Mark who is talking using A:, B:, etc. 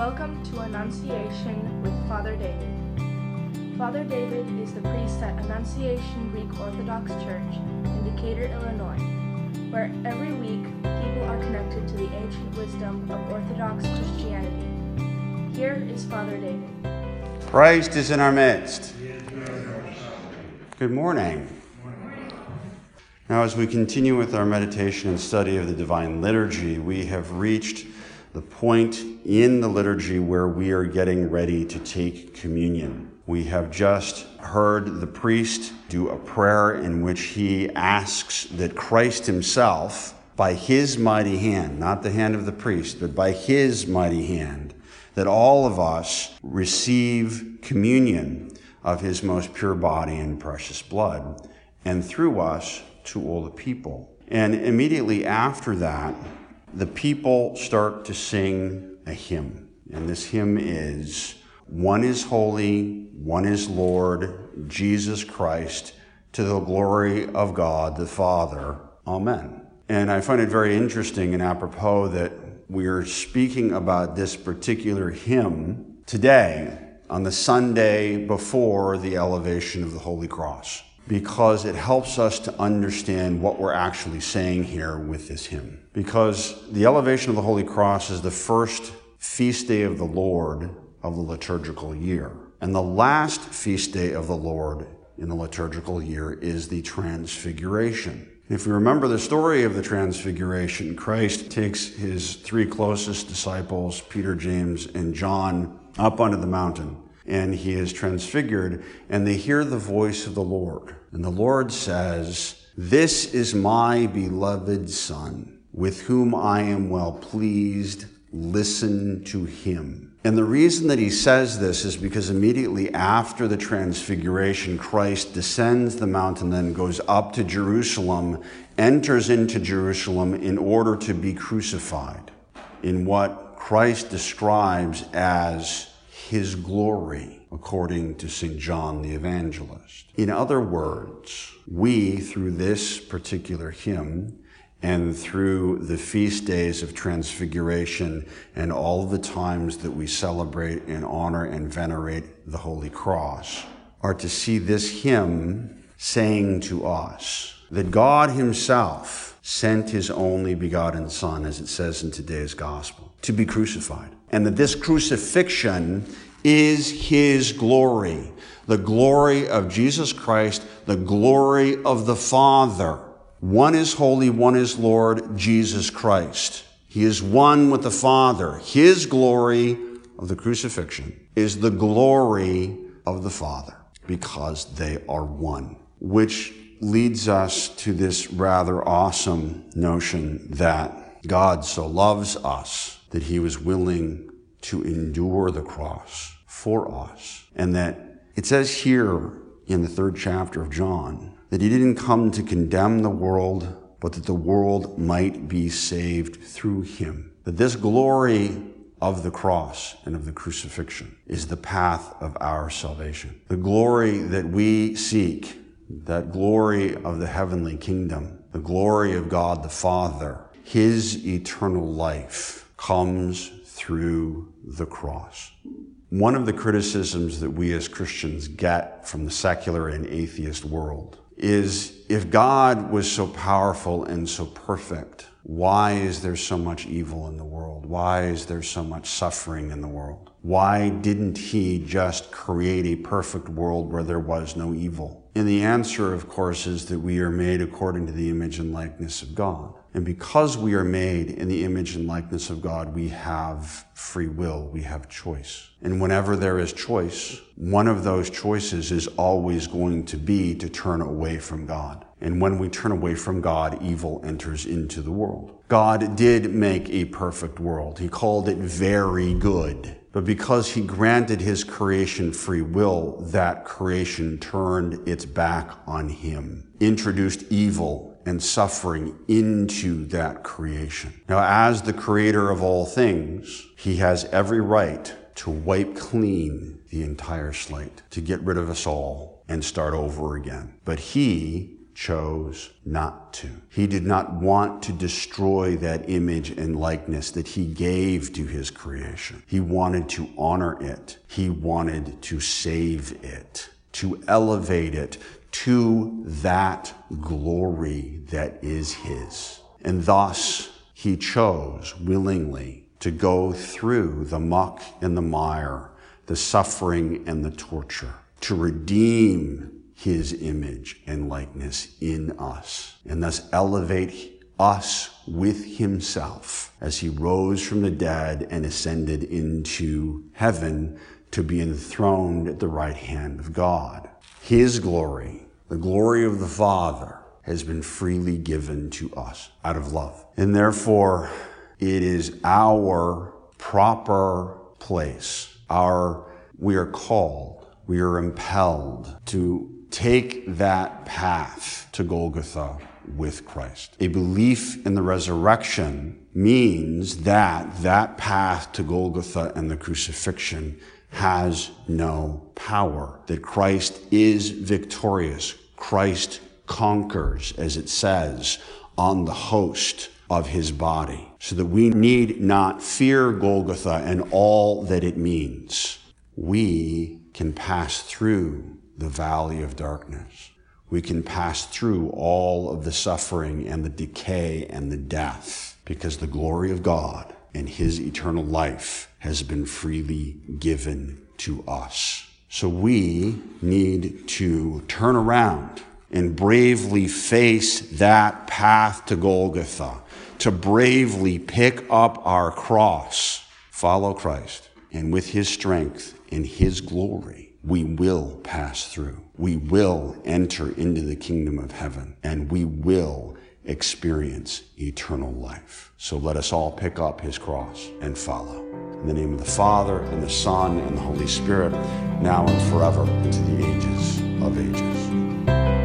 A: Welcome to Annunciation with Father David. Father David is the priest at Annunciation Greek Orthodox Church in Decatur, Illinois, where every week people are connected to the ancient wisdom of Orthodox Christianity. Here is Father David.
B: Christ is in our midst. Good morning. Now, as we continue with our meditation and study of the Divine Liturgy, we have reached the point in the liturgy where we are getting ready to take communion. We have just heard the priest do a prayer in which he asks that Christ himself, by his mighty hand, not the hand of the priest, but by his mighty hand, that all of us receive communion of his most pure body and precious blood, and through us to all the people. And immediately after that, the people start to sing a hymn. And this hymn is One is Holy, One is Lord, Jesus Christ, to the glory of God the Father. Amen. And I find it very interesting and apropos that we are speaking about this particular hymn today on the Sunday before the elevation of the Holy Cross because it helps us to understand what we're actually saying here with this hymn. Because the elevation of the Holy Cross is the first feast day of the Lord of the liturgical year. And the last feast day of the Lord in the liturgical year is the Transfiguration. If we remember the story of the Transfiguration, Christ takes his three closest disciples, Peter, James, and John, up onto the mountain and he is transfigured, and they hear the voice of the Lord. And the Lord says, This is my beloved Son, with whom I am well pleased. Listen to him. And the reason that he says this is because immediately after the transfiguration, Christ descends the mountain, then goes up to Jerusalem, enters into Jerusalem in order to be crucified in what Christ describes as his glory, according to St. John the Evangelist. In other words, we, through this particular hymn, and through the feast days of transfiguration and all the times that we celebrate and honor and venerate the Holy Cross, are to see this hymn saying to us that God Himself sent His only begotten Son, as it says in today's gospel, to be crucified and that this crucifixion is his glory, the glory of Jesus Christ, the glory of the Father. One is holy, one is Lord, Jesus Christ. He is one with the Father. His glory of the crucifixion is the glory of the Father because they are one, which leads us to this rather awesome notion that God so loves us that he was willing to endure the cross for us. And that it says here in the third chapter of John that he didn't come to condemn the world, but that the world might be saved through him. That this glory of the cross and of the crucifixion is the path of our salvation. The glory that we seek, that glory of the heavenly kingdom, the glory of God the Father, his eternal life comes through the cross. One of the criticisms that we as Christians get from the secular and atheist world is if God was so powerful and so perfect, why is there so much evil in the world? Why is there so much suffering in the world? Why didn't he just create a perfect world where there was no evil? And the answer, of course, is that we are made according to the image and likeness of God. And because we are made in the image and likeness of God, we have free will, we have choice. And whenever there is choice, one of those choices is always going to be to turn away from God. And when we turn away from God, evil enters into the world. God did make a perfect world. He called it very good. But because he granted his creation free will, that creation turned its back on him, introduced evil and suffering into that creation. Now, as the creator of all things, he has every right to wipe clean the entire slate, to get rid of us all and start over again. But he chose not to. He did not want to destroy that image and likeness that he gave to his creation. He wanted to honor it. He wanted to save it, to elevate it to that glory that is his. And thus he chose willingly to go through the muck and the mire, the suffering and the torture, to redeem his image and likeness in us, and thus elevate us with himself as he rose from the dead and ascended into heaven to be enthroned at the right hand of God. His glory, the glory of the Father, has been freely given to us out of love. And therefore, it is our proper place, our, we are called, we are impelled to take that path to Golgotha with Christ. A belief in the resurrection means that that path to Golgotha and the crucifixion has no power, that Christ is victorious. Christ conquers, as it says, on the host of his body, so that we need not fear Golgotha and all that it means. We can pass through the valley of darkness. We can pass through all of the suffering and the decay and the death because the glory of God and his eternal life has been freely given to us. So we need to turn around and bravely face that path to Golgotha, to bravely pick up our cross, follow Christ, and with his strength and his glory we will pass through. We will enter into the kingdom of heaven and we will experience eternal life. So let us all pick up his cross and follow. In the name of the Father and the Son and the Holy Spirit, now and forever into the ages of ages.